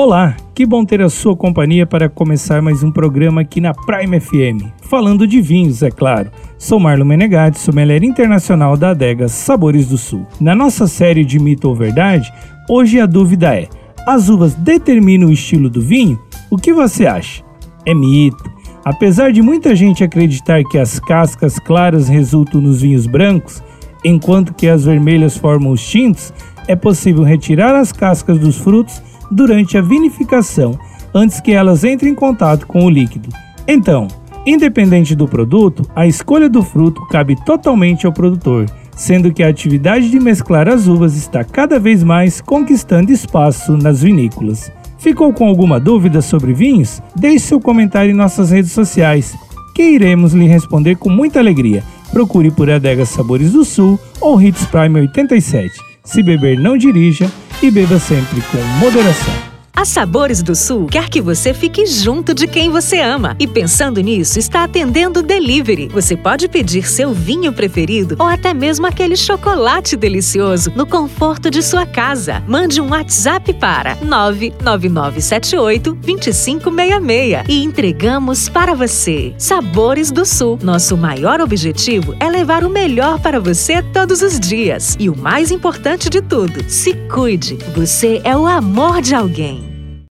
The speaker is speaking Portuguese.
Olá, que bom ter a sua companhia para começar mais um programa aqui na Prime FM. Falando de vinhos, é claro. Sou Marlon Menegatti, sommelier internacional da adega Sabores do Sul. Na nossa série de Mito ou Verdade, hoje a dúvida é: as uvas determinam o estilo do vinho? O que você acha? É mito. Apesar de muita gente acreditar que as cascas claras resultam nos vinhos brancos, enquanto que as vermelhas formam os tintos, é possível retirar as cascas dos frutos durante a vinificação, antes que elas entrem em contato com o líquido. Então, independente do produto, a escolha do fruto cabe totalmente ao produtor, sendo que a atividade de mesclar as uvas está cada vez mais conquistando espaço nas vinícolas. Ficou com alguma dúvida sobre vinhos? Deixe seu comentário em nossas redes sociais, que iremos lhe responder com muita alegria. Procure por Adega Sabores do Sul ou Hits Prime 87. Se beber, não dirija e beba sempre com moderação. A Sabores do Sul quer que você fique junto de quem você ama. E pensando nisso, está atendendo delivery. Você pode pedir seu vinho preferido ou até mesmo aquele chocolate delicioso no conforto de sua casa. Mande um WhatsApp para 99978 2566 e entregamos para você. Sabores do Sul. Nosso maior objetivo é levar o melhor para você todos os dias. E o mais importante de tudo, se cuide. Você é o amor de alguém.